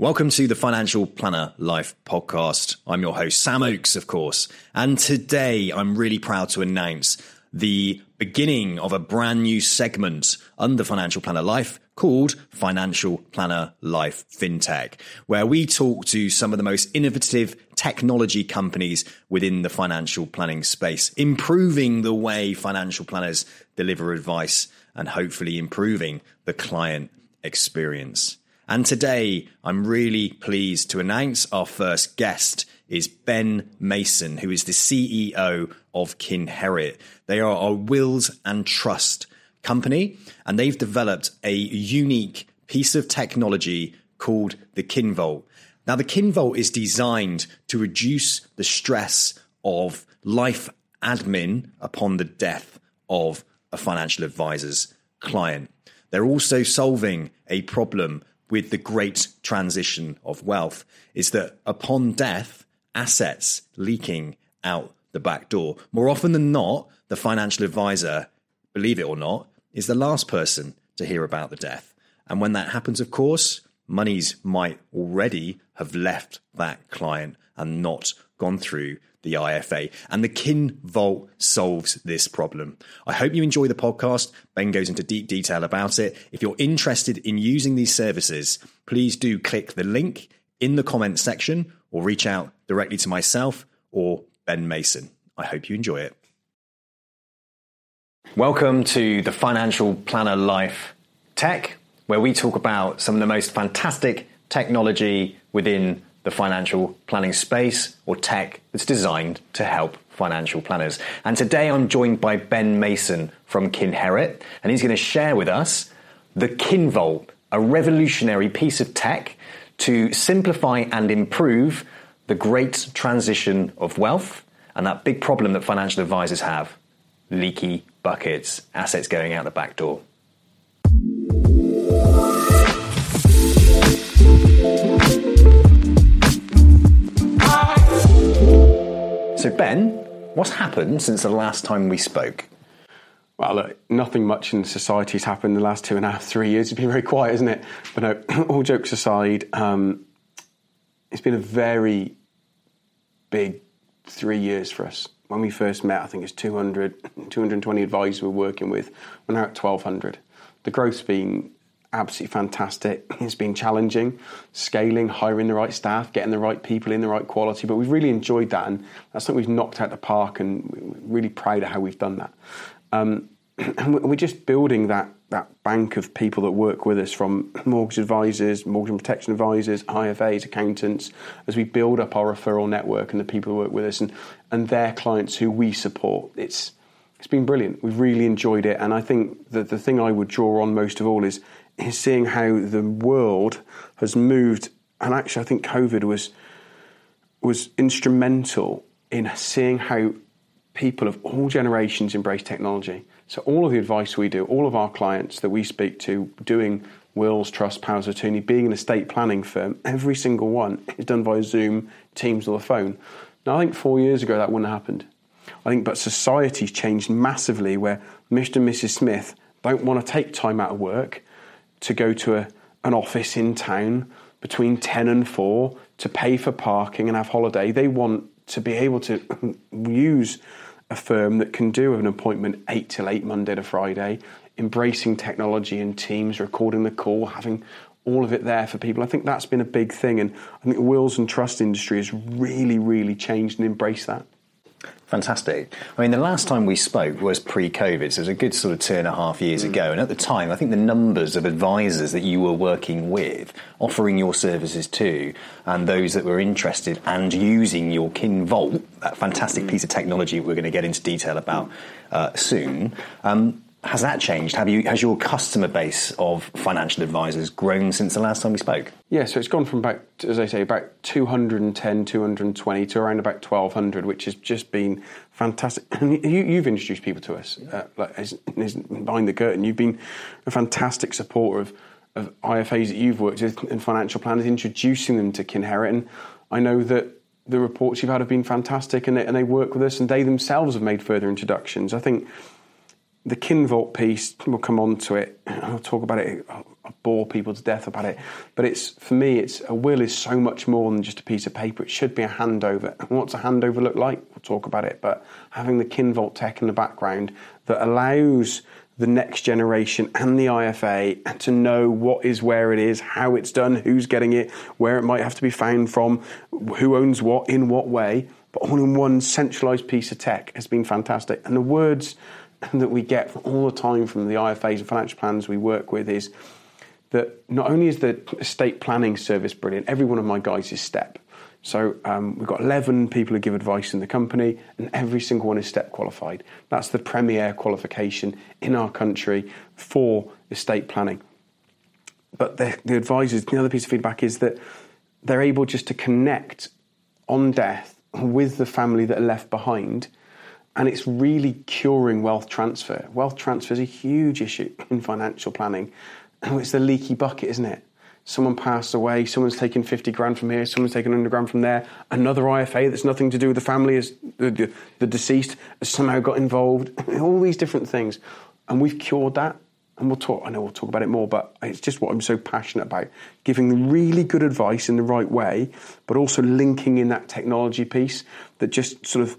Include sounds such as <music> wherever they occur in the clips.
Welcome to the Financial Planner Life podcast. I'm your host, Sam Oakes, of course. And today I'm really proud to announce the beginning of a brand new segment under Financial Planner Life called Financial Planner Life FinTech, where we talk to some of the most innovative technology companies within the financial planning space, improving the way financial planners deliver advice and hopefully improving the client experience. And today, I'm really pleased to announce our first guest is Ben Mason, who is the CEO of Kinherit. They are a wills and trust company, and they've developed a unique piece of technology called the KinVault. Now, the KinVault is designed to reduce the stress of life admin upon the death of a financial advisor's client. They're also solving a problem with the great transition of wealth is that upon death, assets leaking out the back door. More often than not, the financial advisor, believe it or not, is the last person to hear about the death. And when that happens, of course, monies might already have left that client and not gone through the IFA. And the Kin Vault solves this problem. I hope you enjoy the podcast. Ben goes into deep detail about it. If you're interested in using these services, please do click the link in the comments section or reach out directly to myself or Ben Mason. I hope you enjoy it. Welcome to the Financial Planner Life Tech, where we talk about some of the most fantastic technology within the financial planning space or tech that's designed to help financial planners. And today I'm joined by Ben Mason from Kinherit, and he's going to share with us the KinVault, a revolutionary piece of tech to simplify and improve the great transition of wealth and that big problem that financial advisors have leaky buckets, assets going out the back door. So, Ben, what's happened since the last time we spoke? Well, look, nothing much in society has happened in the last two and a half, three years. It's been very quiet, isn't it? But no, <clears throat> all jokes aside, um, it's been a very big three years for us. When we first met, I think it's 200, 220 advisors we're working with. We're now at 1,200. The growth's been absolutely fantastic. It's been challenging, scaling, hiring the right staff, getting the right people in the right quality, but we've really enjoyed that, and that's something we've knocked out the park, and we're really proud of how we've done that. Um, <clears throat> and we're just building that that bank of people that work with us from mortgage advisors, mortgage protection advisors, IFAs, accountants, as we build up our referral network and the people who work with us and, and their clients who we support. It's it's been brilliant. We've really enjoyed it, and I think that the thing I would draw on most of all is is seeing how the world has moved. And actually, I think COVID was was instrumental in seeing how people of all generations embrace technology. So all of the advice we do, all of our clients that we speak to, doing wills, trust, powers of attorney, being an estate planning firm, every single one is done via Zoom, Teams, or the phone. Now, I think four years ago that wouldn't have happened. I think, but society's changed massively where Mr. and Mrs. Smith don't want to take time out of work to go to a, an office in town between 10 and 4 to pay for parking and have holiday. They want to be able to <laughs> use a firm that can do an appointment 8 till 8 Monday to Friday, embracing technology and teams, recording the call, having all of it there for people. I think that's been a big thing. And I think the wills and trust industry has really, really changed and embraced that. Fantastic. I mean, the last time we spoke was pre COVID, so it was a good sort of two and a half years mm. ago. And at the time, I think the numbers of advisors that you were working with, offering your services to, and those that were interested and using your Kin Vault, that fantastic mm. piece of technology we're going to get into detail about uh, soon, um, has that changed? Have you has your customer base of financial advisors grown since the last time we spoke? Yeah, so it's gone from about, as I say, about 210, 220 to around about 1200, which has just been fantastic. And <clears throat> you, have introduced people to us, uh, like as, as behind the curtain. You've been a fantastic supporter of, of IFAs that you've worked with and financial planners, introducing them to Kinherit. And I know that the reports you've had have been fantastic, and they, and they work with us, and they themselves have made further introductions. I think the KinVault piece, we'll come on to it. I'll talk about it I bore people to death about it. But it's for me, it's a will is so much more than just a piece of paper. It should be a handover. And what's a handover look like? We'll talk about it. But having the KinVault tech in the background that allows the next generation and the IFA to know what is where it is, how it's done, who's getting it, where it might have to be found from, who owns what, in what way, but all in one centralized piece of tech has been fantastic. And the words that we get all the time from the IFAs and financial plans we work with is that not only is the estate planning service brilliant, every one of my guys is STEP. So um, we've got 11 people who give advice in the company, and every single one is STEP qualified. That's the premier qualification in our country for estate planning. But the, the advisors, the other piece of feedback is that they're able just to connect on death with the family that are left behind and it's really curing wealth transfer. Wealth transfer is a huge issue in financial planning. And it's the leaky bucket, isn't it? Someone passed away, someone's taken 50 grand from here, someone's taken 100 grand from there. Another IFA that's nothing to do with the family, is the, the, the deceased, has somehow got involved. <laughs> All these different things. And we've cured that. And we'll talk, I know we'll talk about it more, but it's just what I'm so passionate about. Giving really good advice in the right way, but also linking in that technology piece that just sort of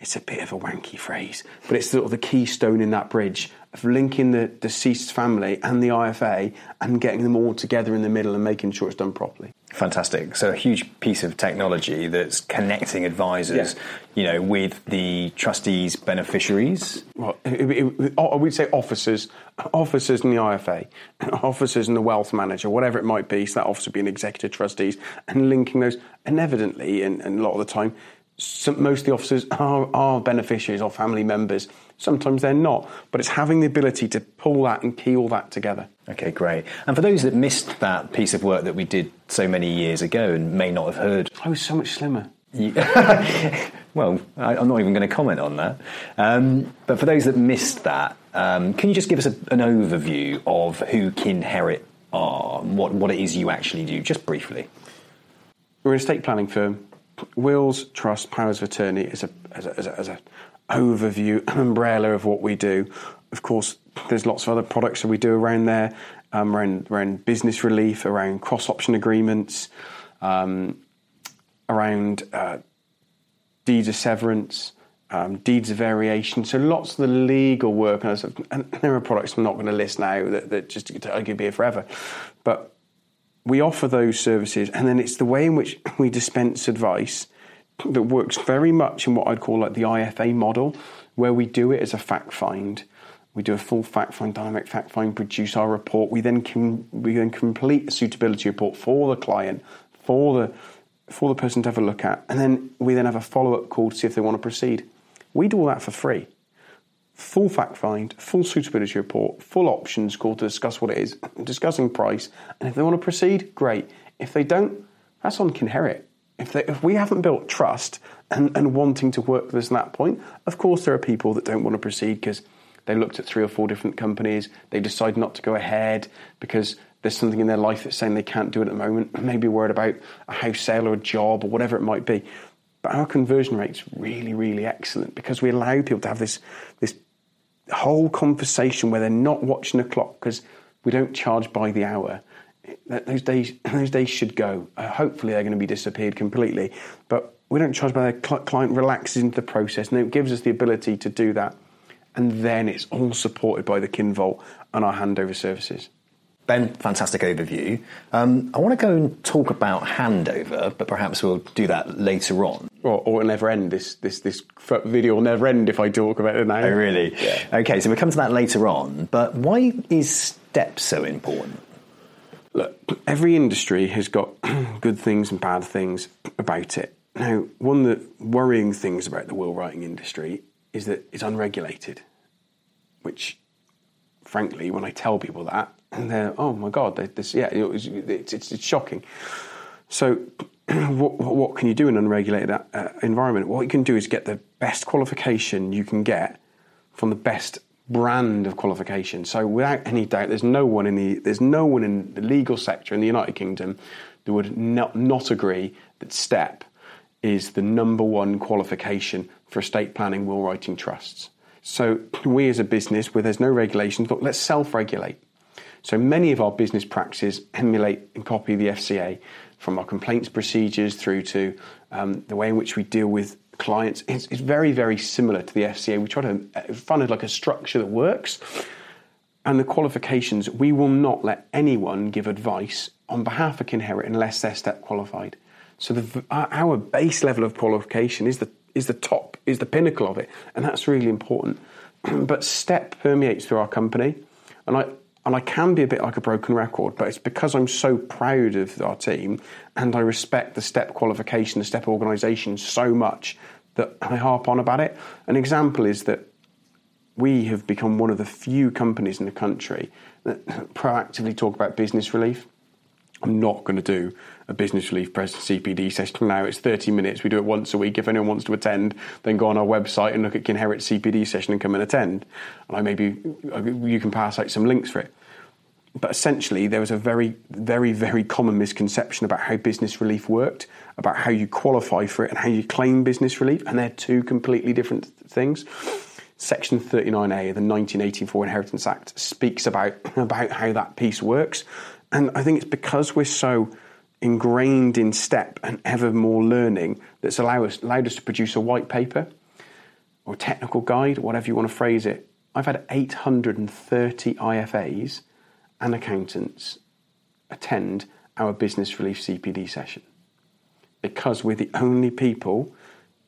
it's a bit of a wanky phrase, but it's sort of the keystone in that bridge of linking the deceased family and the IFA and getting them all together in the middle and making sure it's done properly. Fantastic. So a huge piece of technology that's connecting advisors, yeah. you know, with the trustees' beneficiaries. Well, it, it, I would say officers, officers in the IFA, officers in the wealth manager, whatever it might be. So that officer being executive trustees and linking those. And evidently, and, and a lot of the time, some, most of the officers are, are beneficiaries or family members. Sometimes they're not, but it's having the ability to pull that and key all that together. Okay, great. And for those that missed that piece of work that we did so many years ago and may not have heard, I was so much slimmer. <laughs> well, I, am not even going to comment on that. Um, but for those that missed that, um, can you just give us a, an overview of who Kinherit are, what what it is you actually do, just briefly? We're an estate planning firm wills, trust, powers of attorney is a as a, as a, as a overview, <clears throat> umbrella of what we do. Of course, there's lots of other products that we do around there, um, around around business relief, around cross option agreements, um, around uh, deeds of severance. Um, deeds of variation, so lots of the legal work, and, and there are products I'm not going to list now that, that just I could be here forever, but we offer those services, and then it's the way in which <laughs> we dispense advice that works very much in what I'd call like the IFA model, where we do it as a fact find. We do a full fact find, dynamic fact find, produce our report. We then can we then complete a suitability report for the client, for the for the person to have a look at, and then we then have a follow up call to see if they want to proceed. We do all that for free full fact find, full suitability report, full options call to discuss what it is, discussing price, and if they want to proceed, great. If they don't, that's on Kinherit. If, they, if we haven't built trust and, and wanting to work with us at that point, of course there are people that don't want to proceed because they looked at three or four different companies, they decide not to go ahead because there's something in their life that's saying they can't do it at the moment, maybe worried about a house sale or a job or whatever it might be. But our conversion rate's really, really excellent because we allow people to have this, this whole conversation where they're not watching the clock because we don't charge by the hour. Those days, <laughs> those days should go. Uh, hopefully, they're going to be disappeared completely. But we don't charge by the client relaxes into the process, and it gives us the ability to do that. And then it's all supported by the KinVault and our handover services. Ben, fantastic overview. Um, I want to go and talk about handover, but perhaps we'll do that later on. Or, or it'll never end. This, this, this video will never end if I talk about it now. Oh, really? Yeah. Okay, so we'll come to that later on. But why is STEP so important? Look, every industry has got <clears throat> good things and bad things about it. Now, one of the worrying things about the will writing industry is that it's unregulated, which, frankly, when I tell people that, and they're oh my god, this yeah, it was, it's, it's, it's shocking. So, <clears throat> what, what can you do in an unregulated uh, environment? What you can do is get the best qualification you can get from the best brand of qualification. So, without any doubt, there's no one in the there's no one in the legal sector in the United Kingdom that would not, not agree that STEP is the number one qualification for estate planning, will writing trusts. So, we as a business, where there's no regulations, look, let's self regulate So many of our business practices emulate and copy the FCA from our complaints procedures through to um, the way in which we deal with clients. It's, it's, very, very similar to the FCA. We try to uh, find like a structure that works. And the qualifications, we will not let anyone give advice on behalf of Kinherit unless they're step qualified. So the, our base level of qualification is the is the top, is the pinnacle of it, and that's really important. <clears throat> but step permeates through our company, and I and I can be a bit like a broken record, but it's because I'm so proud of our team and I respect the step qualification, the step organisation so much that I harp on about it. An example is that we have become one of the few companies in the country that proactively talk about business relief. I'm not going to do a business relief press CPD session now. It's 30 minutes. We do it once a week. If anyone wants to attend, then go on our website and look at Kinherit CPD session and come and attend. And I maybe uh, you can pass out some links for it. But essentially, there was a very, very, very common misconception about how business relief worked, about how you qualify for it, and how you claim business relief, and they're two completely different things. Section 39A of the 1984 Inheritance Act speaks about, about how that piece works. And I think it's because we're so ingrained in step and ever more learning that's allowed us, allowed us to produce a white paper or technical guide, whatever you want to phrase it. I've had 830 IFAs and accountants attend our business relief CPD session because we're the only people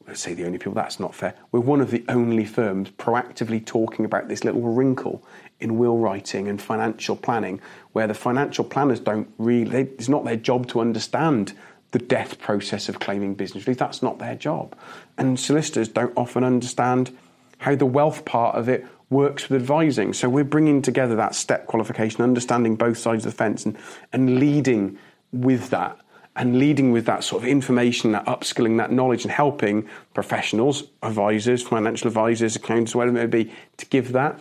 let's say the only people, that's not fair. We're one of the only firms proactively talking about this little wrinkle in will writing and financial planning, where the financial planners don't really, it's not their job to understand the death process of claiming business relief. That's not their job. And solicitors don't often understand how the wealth part of it works with advising. So we're bringing together that step qualification, understanding both sides of the fence, and, and leading with that and leading with that sort of information, that upskilling, that knowledge, and helping professionals, advisors, financial advisors, accountants, whatever it may be, to give that.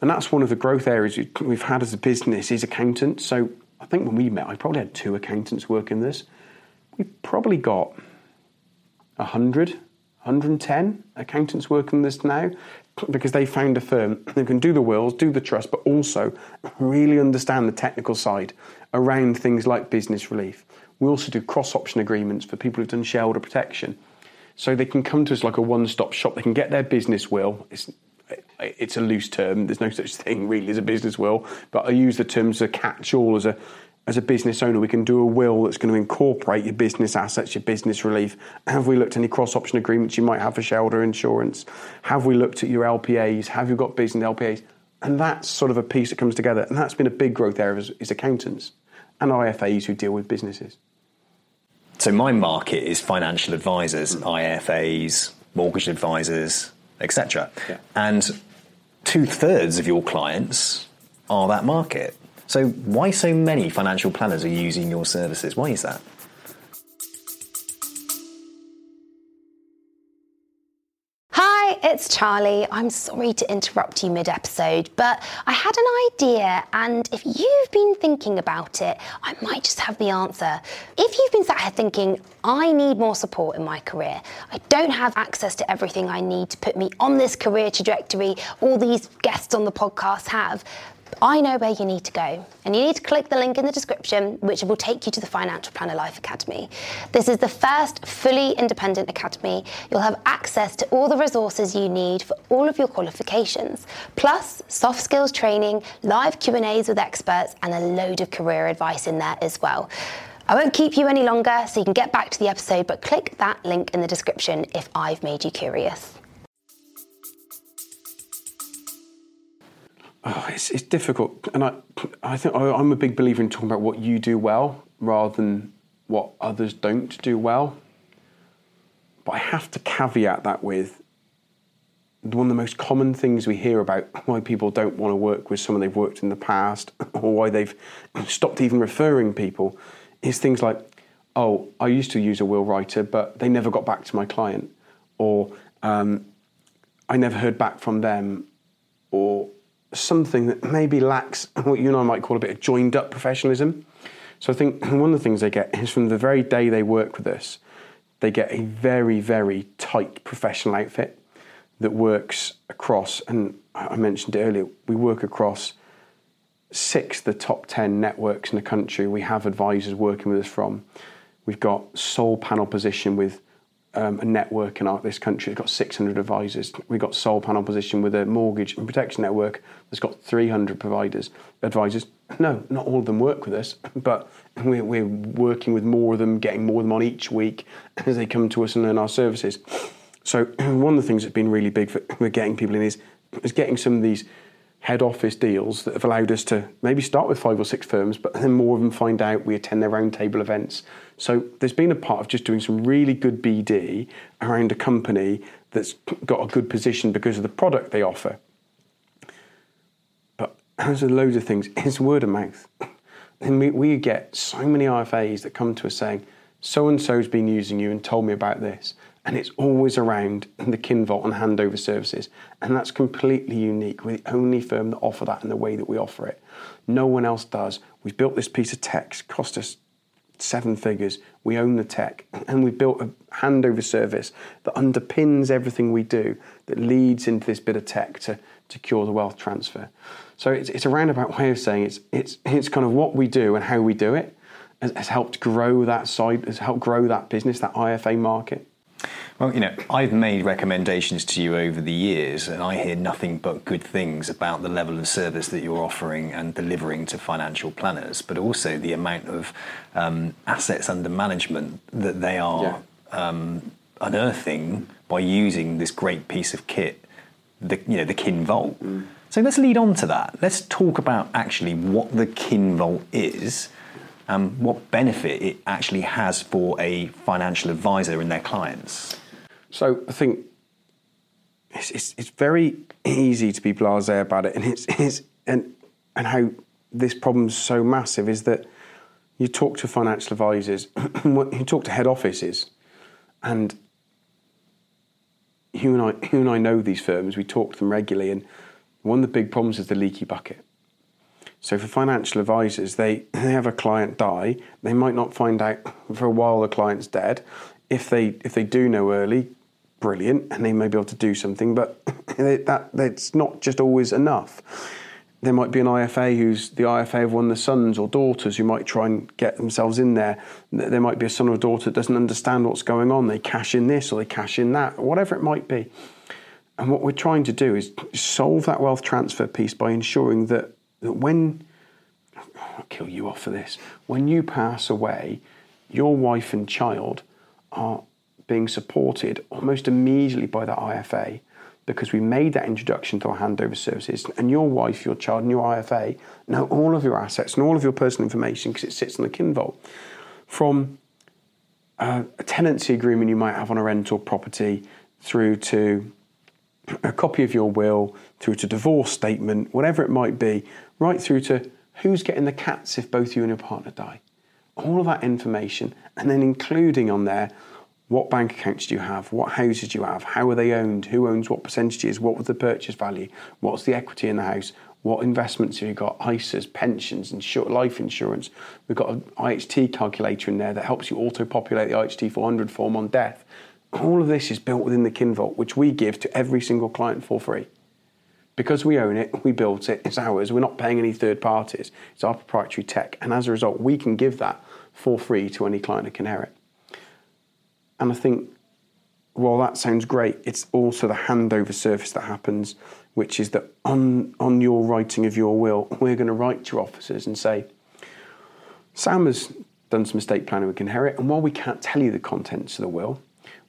And that's one of the growth areas we've had as a business is accountants. So I think when we met, I probably had two accountants working this. We've probably got 100, 110 accountants working this now because they found a firm <clears throat> that can do the wills, do the trust, but also really understand the technical side around things like business relief. We also do cross option agreements for people who've done shareholder protection. So they can come to us like a one stop shop. They can get their business will. It's, it's a loose term. There's no such thing really as a business will, but I use the term as a catch all as a as a business owner, we can do a will that's going to incorporate your business assets, your business relief. Have we looked at any cross option agreements you might have for shareholder insurance? Have we looked at your LPAs? Have you got business LPAs? And that's sort of a piece that comes together. And that's been a big growth area is, is accountants and IFAs who deal with businesses. So my market is financial advisors, mm. IFAs, mortgage advisors, etc. Yeah. And two thirds of your clients are that market. So why so many financial planners are using your services? Why is that? It's Charlie. I'm sorry to interrupt you mid episode, but I had an idea, and if you've been thinking about it, I might just have the answer. If you've been sat here thinking, I need more support in my career, I don't have access to everything I need to put me on this career trajectory all these guests on the podcast have, I know where you need to go, and you need to click the link in the description, which will take you to the Financial Planner Life Academy. This is the first fully independent academy. You'll have access to all the resources you need for all of your qualifications, plus soft skills training, live Q&As with experts, and a load of career advice in there as well. I won't keep you any longer, so you can get back to the episode, but click that link in the description if I've made you curious. Oh, it's, it's difficult, and I, I think I'm a big believer in talking about what you do well rather than what others don't do well. But I have to caveat that with one of the most common things we hear about why people don't want to work with someone they've worked in the past <laughs> or why they've stopped even referring people is things like, oh, I used to use a will writer, but they never got back to my client, or um, I never heard back from them, or something that maybe lacks what you and I might call a bit of joined up professionalism. So I think one of the things they get is from the very day they work with us, they get a very, very tight professional outfit that works across, and I mentioned earlier, we work across six of the top 10 networks in the country we have advisors working with us from. We've got sole panel position with um, a network in our, this country that's got 600 advisors. We've got sole panel position with a mortgage and protection network that's got 300 providers, advisors. No, not all of them work with us, <laughs> but we're, we're working with more of them, getting more of them on each week as they come to us and learn our services. So <clears throat> one of the things that's been really big for, for getting people in is, is getting some of these head office deals that have allowed us to maybe start with five or six firms, but then more of them find out we attend their roundtable events. So there's been a part of just doing some really good BD around a company that's got a good position because of the product they offer. But there's a load of things. It's word of mouth. And we, we get so many IFAs that come to us saying, so and so's been using you and told me about this and it's always around the KinVault and handover services. And that's completely unique. We're the only firm that offer that in the way that we offer it. No one else does. We've built this piece of tech, cost us seven figures. We own the tech, and we've built a handover service that underpins everything we do, that leads into this bit of tech to, to cure the wealth transfer. So it's, it's a roundabout way of saying it's, it's, it's kind of what we do and how we do it has helped grow that side, has helped grow that business, that IFA market. Well, you know, I've made recommendations to you over the years, and I hear nothing but good things about the level of service that you're offering and delivering to financial planners, but also the amount of um, assets under management that they are yeah. um, unearthing by using this great piece of kit, the you know the KinVault. Mm. So let's lead on to that. Let's talk about actually what the Kin Vault is um, what benefit it actually has for a financial advisor and their clients. So I think it's, it's, it's very easy to be blasé about it, and it's, it's and and how this problem's so massive is that you talk to financial advisors, <clears throat> you talk to head offices, and you and I, <laughs> you and I know these firms. We talk to them regularly, and one of the big problems is the leaky bucket. So for financial advisors, they, <clears throat> they have a client die, they might not find out for a while the client's dead. If they if they do know early, brilliant, and they may be able to do something, but <laughs> that that's not just always enough. There might be an IFA who's the IFA of one of the sons or daughters who might try and get themselves in there. There might be a son or daughter that doesn't understand what's going on. They cash in this or they cash in that, whatever it might be. And what we're trying to do is solve that wealth transfer piece by ensuring that that when I'll kill you off for this. When you pass away, your wife and child are being supported almost immediately by the IFA because we made that introduction to our handover services, and your wife, your child, and your IFA know all of your assets and all of your personal information because it sits in the KinVault. From uh, a tenancy agreement you might have on a rental property through to a copy of your will, through to divorce statement, whatever it might be, right through to who's getting the cats if both you and your partner die. All of that information, and then including on there what bank accounts do you have, what houses do you have, how are they owned, who owns what percentages, what was the purchase value, what's the equity in the house, what investments have you got, ISAs, pensions, insur- life insurance. We've got an IHT calculator in there that helps you auto populate the IHT 400 form on death. All of this is built within the KinVault, which we give to every single client for free. Because we own it, we built it, it's ours, we're not paying any third parties, it's our proprietary tech. And as a result, we can give that for free to any client who Kinherit. And I think, while that sounds great, it's also the handover service that happens, which is that on, on your writing of your will, we're going to write to your officers and say, Sam has done some estate planning we can inherit, and while we can't tell you the contents of the will,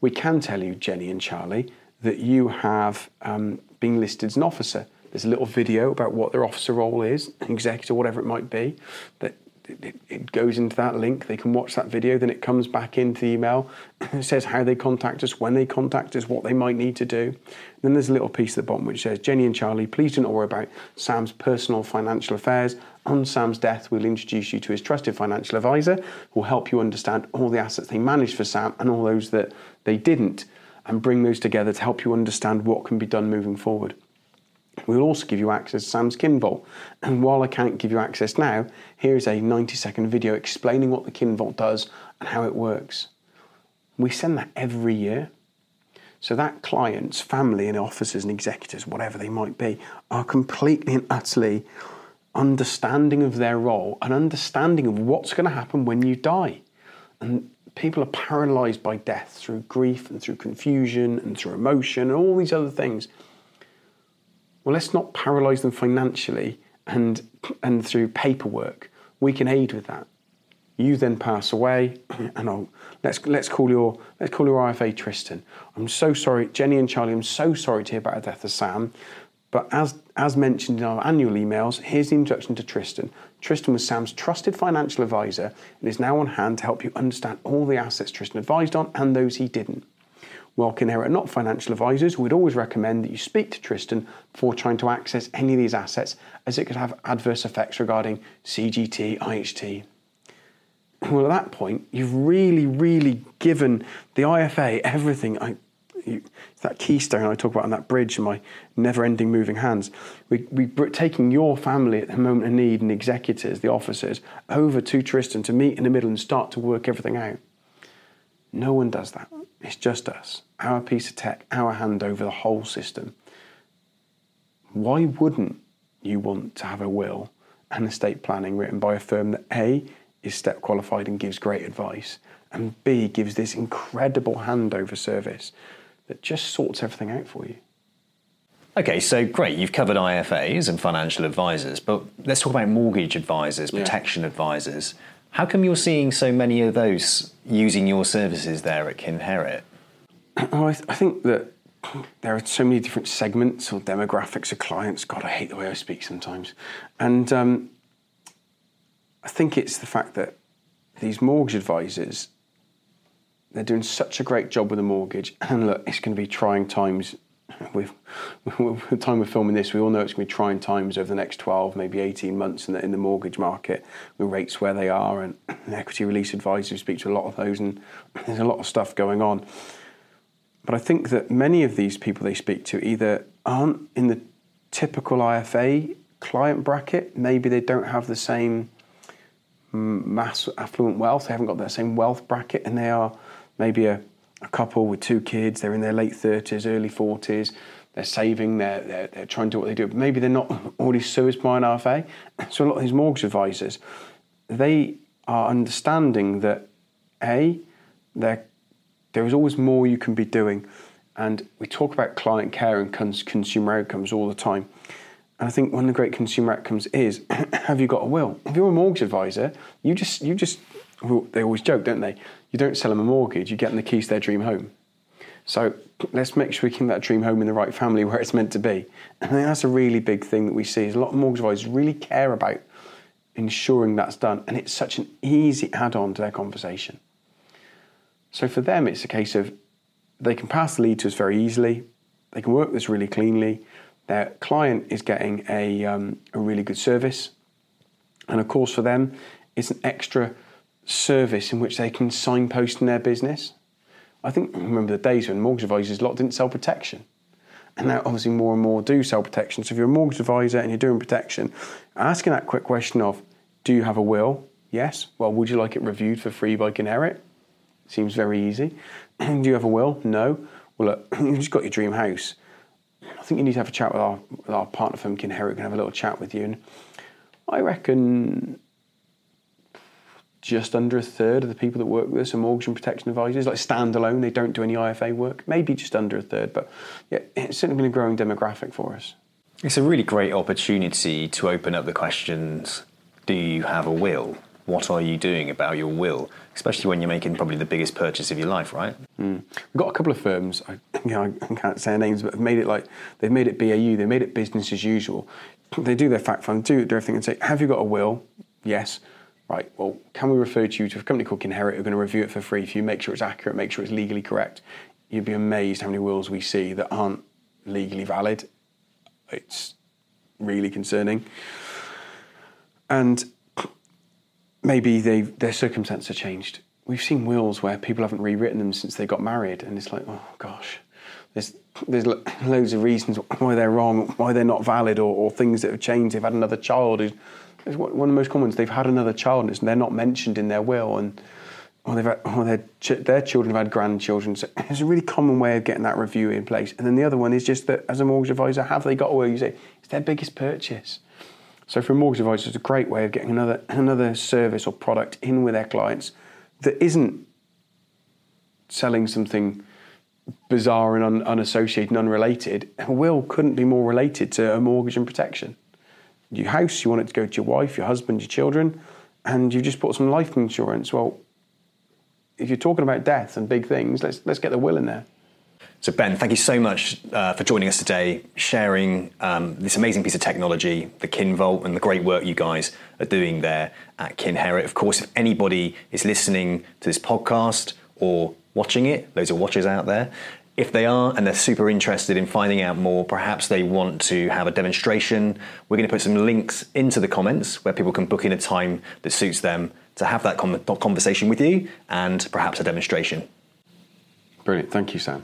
we can tell you, Jenny and Charlie, that you have um, been listed as an officer. There's a little video about what their officer role is, executor, whatever it might be, that it, it, goes into that link. They can watch that video, then it comes back into the email. <clears throat> It says how they contact us, when they contact us, what they might need to do. then there's a little piece at the bottom which says, Jenny and Charlie, please do not worry about Sam's personal financial affairs. On Sam's death, we'll introduce you to his trusted financial advisor who will help you understand all the assets they managed for Sam and all those that they didn't and bring those together to help you understand what can be done moving forward. We'll also give you access to Sam's KinVault. And while I can't give you access now, here's a 90 second video explaining what the KinVault does and how it works. We send that every year. So that client's family and officers and executors, whatever they might be, are completely and utterly understanding of their role, an understanding of what's going to happen when you die. And people are paralyzed by death through grief and through confusion and through emotion and all these other things. Well, let's not paralyze them financially and, and through paperwork. We can aid with that. You then pass away, <clears throat> and I'll, let's, let's, call your, let's call your IFA Tristan. I'm so sorry, Jenny and Charlie, I'm so sorry to hear about the death of Sam. But as, as mentioned in our annual emails, here's the introduction to Tristan. Tristan was Sam's trusted financial advisor and is now on hand to help you understand all the assets Tristan advised on and those he didn't. While Kinherit are not financial advisors, we'd always recommend that you speak to Tristan before trying to access any of these assets, as it could have adverse effects regarding CGT, IHT. Well, at that point, you've really, really given the IFA everything. I, you, that keystone I talk about on that bridge and my never-ending moving hands. We, we taking your family at the moment of need and executors, the officers, over to Tristan to meet in the middle and start to work everything out. No one does that. It's just us. Our piece of tech, our hand over the whole system. Why wouldn't you want to have a will and estate planning written by a firm that A is step qualified and gives great advice, and B gives this incredible handover service that just sorts everything out for you. Okay, so great. You've covered IFAs and financial advisors, but let's talk about mortgage advisors, protection yeah. advisors. How come you're seeing so many of those using your services there at Kinherit? <clears throat> Oh, I, th- I think that <clears throat> there are so many different segments or demographics of clients. God, I hate the way I speak sometimes. And um, I think it's the fact that these mortgage advisors they're doing such a great job with the mortgage. And look, it's going to be trying times. With, <laughs> the time we're filming this, we all know it's going to be trying times over the next 12, maybe 18 months in the, in the mortgage market with rates where they are. And <clears throat> equity release advisors speak to a lot of those, and <clears throat> there's a lot of stuff going on. But I think that many of these people they speak to either aren't in the typical IFA client bracket, maybe they don't have the same mass affluent wealth, they haven't got that same wealth bracket, and they are maybe a, a couple with two kids, they're in their late 30s, early 40s, they're saving, they're, they're, they're trying to do what they do, maybe they're not <laughs> already serviced by an IFA. <clears throat> So a lot of these mortgage advisors, they are understanding that A, there, there is always more you can be doing. And we talk about client care and cons- consumer outcomes all the time. And I think one of the great consumer outcomes is <clears throat> have you got a will? If you're a mortgage advisor, you just you just they always joke, don't they? You don't sell them a mortgage, you get them the keys to their dream home. So let's make sure we keep that dream home in the right family <laughs> where it's meant to be. And that's a really big thing that we see is a lot of mortgage advisors really care about ensuring that's done. And it's such an easy add-on to their conversation. So for them, it's a case of they can pass the lead to us very easily. They can work this really cleanly. Their client is getting a, um, a really good service. And of course, for them, it's an extra service in which they can signpost in their business. I think remember the days when mortgage advisors a lot didn't sell protection. And now obviously more and more do sell protection. So if you're a mortgage advisor and you're doing protection, asking that quick question of, do you have a will? Yes. Well, would you like it reviewed for free by Kinherit? Seems very easy. <clears throat> do you have a will? No. Well, look, <clears throat> you've just got your dream house. I think you need to have a chat with our, with our partner firm, Kinherit, can have a little chat with you. And I reckon just under a third of the people that work with us are mortgage and protection advisors, like standalone. They don't do any IFA work. Maybe just under a third, but yeah, it's certainly been a growing demographic for us. It's a really great opportunity to open up the questions: Do you have a will? What are you doing about your will? Especially when you're making probably the biggest purchase of your life, right? Mm. We've got a couple of firms. I, you know, I can't say names, but have made it like they've made it BAU. They made it business as usual. They do their fact find, do, do everything, and say, "Have you got a will?" Yes right, well, can we refer to you to a company called Kinherit who are going to review it for free for you, make sure it's accurate, make sure it's legally correct. You'd be amazed how many wills we see that aren't legally valid. It's really concerning. And maybe they their circumstances have changed. We've seen wills where people haven't rewritten them since they got married, and it's like, oh gosh, there's there's loads of reasons why they're wrong, why they're not valid, or, or things that have changed. They've had another child who's one of the most common ones. They've had another child and they're not mentioned in their will, and or they've had, or their their children have had grandchildren. So it's a really common way of getting that review in place. And then the other one is just that as a mortgage advisor, have they got a will? You say it's their biggest purchase. So for a mortgage advisor, it's a great way of getting another another service or product in with their clients that isn't selling something bizarre and un- unassociated and unrelated. A will couldn't be more related to a mortgage and protection. Your house, you want it to go to your wife, your husband, your children, and you've just bought some life insurance. Well, if you're talking about death and big things, let's let's get the will in there. So, Ben, thank you so much uh, for joining us today, sharing um, this amazing piece of technology, the KinVault, and the great work you guys are doing there at Kinherit. Of course, if anybody is listening to this podcast or watching it, those are watchers out there if they are and they're super interested in finding out more, perhaps they want to have a demonstration, we're going to put some links into the comments where people can book in a time that suits them to have that conversation with you and perhaps a demonstration. Brilliant. Thank you, Sam.